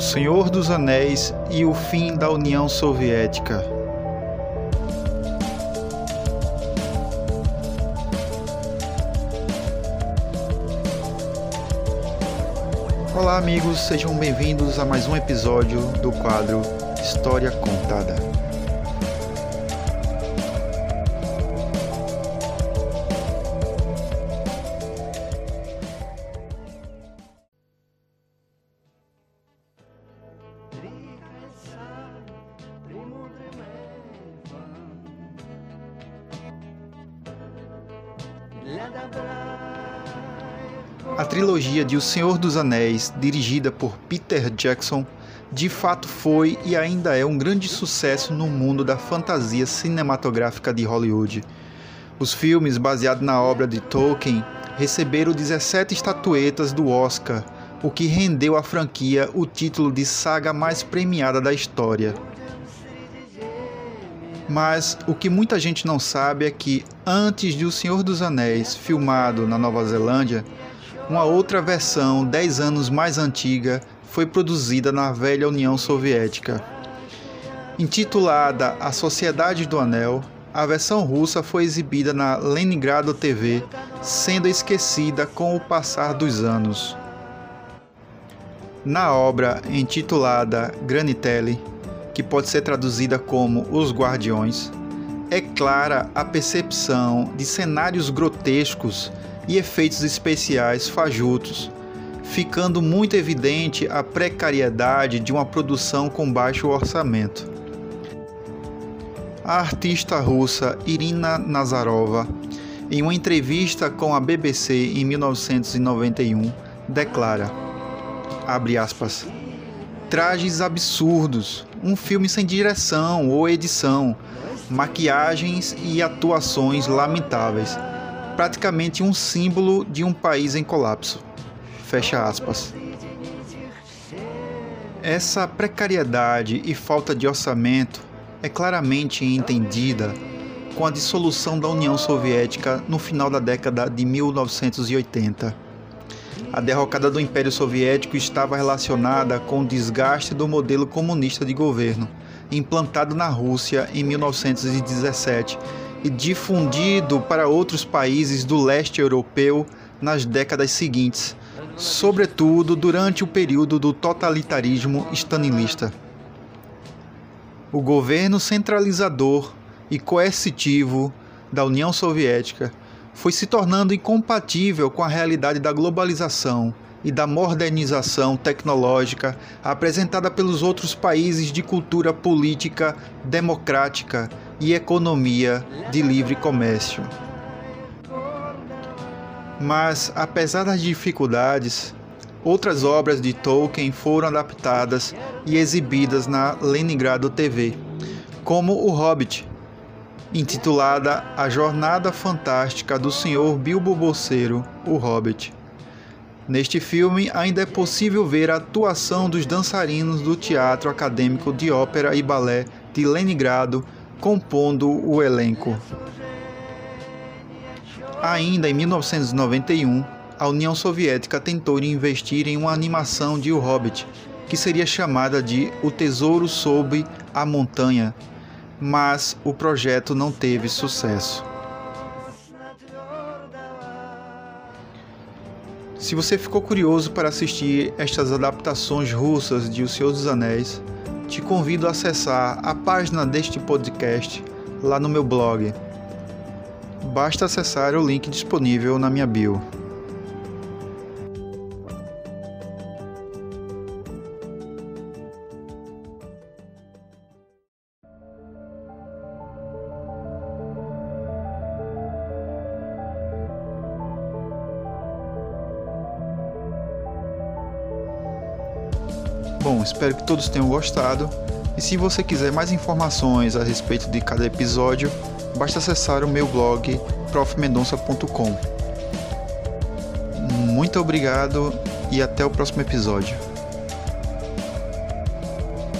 O Senhor dos Anéis e o fim da União Soviética. Olá, amigos, sejam bem-vindos a mais um episódio do quadro História Contada. A trilogia de O Senhor dos Anéis, dirigida por Peter Jackson, de fato foi e ainda é um grande sucesso no mundo da fantasia cinematográfica de Hollywood. Os filmes baseados na obra de Tolkien receberam 17 estatuetas do Oscar, o que rendeu à franquia o título de saga mais premiada da história. Mas o que muita gente não sabe é que, antes de O Senhor dos Anéis, filmado na Nova Zelândia, uma outra versão, 10 anos mais antiga, foi produzida na velha União Soviética. Intitulada A Sociedade do Anel, a versão russa foi exibida na Leningrado TV, sendo esquecida com o passar dos anos. Na obra intitulada Granitelli, que pode ser traduzida como Os Guardiões, é clara a percepção de cenários grotescos e efeitos especiais fajutos, ficando muito evidente a precariedade de uma produção com baixo orçamento. A artista russa Irina Nazarova, em uma entrevista com a BBC em 1991, declara: abre aspas, trajes absurdos, um filme sem direção ou edição, maquiagens e atuações lamentáveis, praticamente um símbolo de um país em colapso. Fecha aspas. Essa precariedade e falta de orçamento é claramente entendida com a dissolução da União Soviética no final da década de 1980. A derrocada do Império Soviético estava relacionada com o desgaste do modelo comunista de governo, implantado na Rússia em 1917 e difundido para outros países do leste europeu nas décadas seguintes, sobretudo durante o período do totalitarismo stalinista. O governo centralizador e coercitivo da União Soviética foi se tornando incompatível com a realidade da globalização e da modernização tecnológica apresentada pelos outros países de cultura política democrática e economia de livre comércio. Mas, apesar das dificuldades, outras obras de Tolkien foram adaptadas e exibidas na Leningrado TV, como O Hobbit, intitulada A Jornada Fantástica do Senhor Bilbo Bolseiro, o Hobbit. Neste filme, ainda é possível ver a atuação dos dançarinos do Teatro Acadêmico de Ópera e Balé de Leningrado compondo o elenco. Ainda em 1991, a União Soviética tentou investir em uma animação de O Hobbit, que seria chamada de O Tesouro sob a Montanha, mas o projeto não teve sucesso. Se você ficou curioso para assistir estas adaptações russas de O Senhor dos Anéis, te convido a acessar a página deste podcast lá no meu blog. Basta acessar o link disponível na minha bio. Bom, espero que todos tenham gostado. E se você quiser mais informações a respeito de cada episódio, basta acessar o meu blog profmendonça.com. Muito obrigado e até o próximo episódio.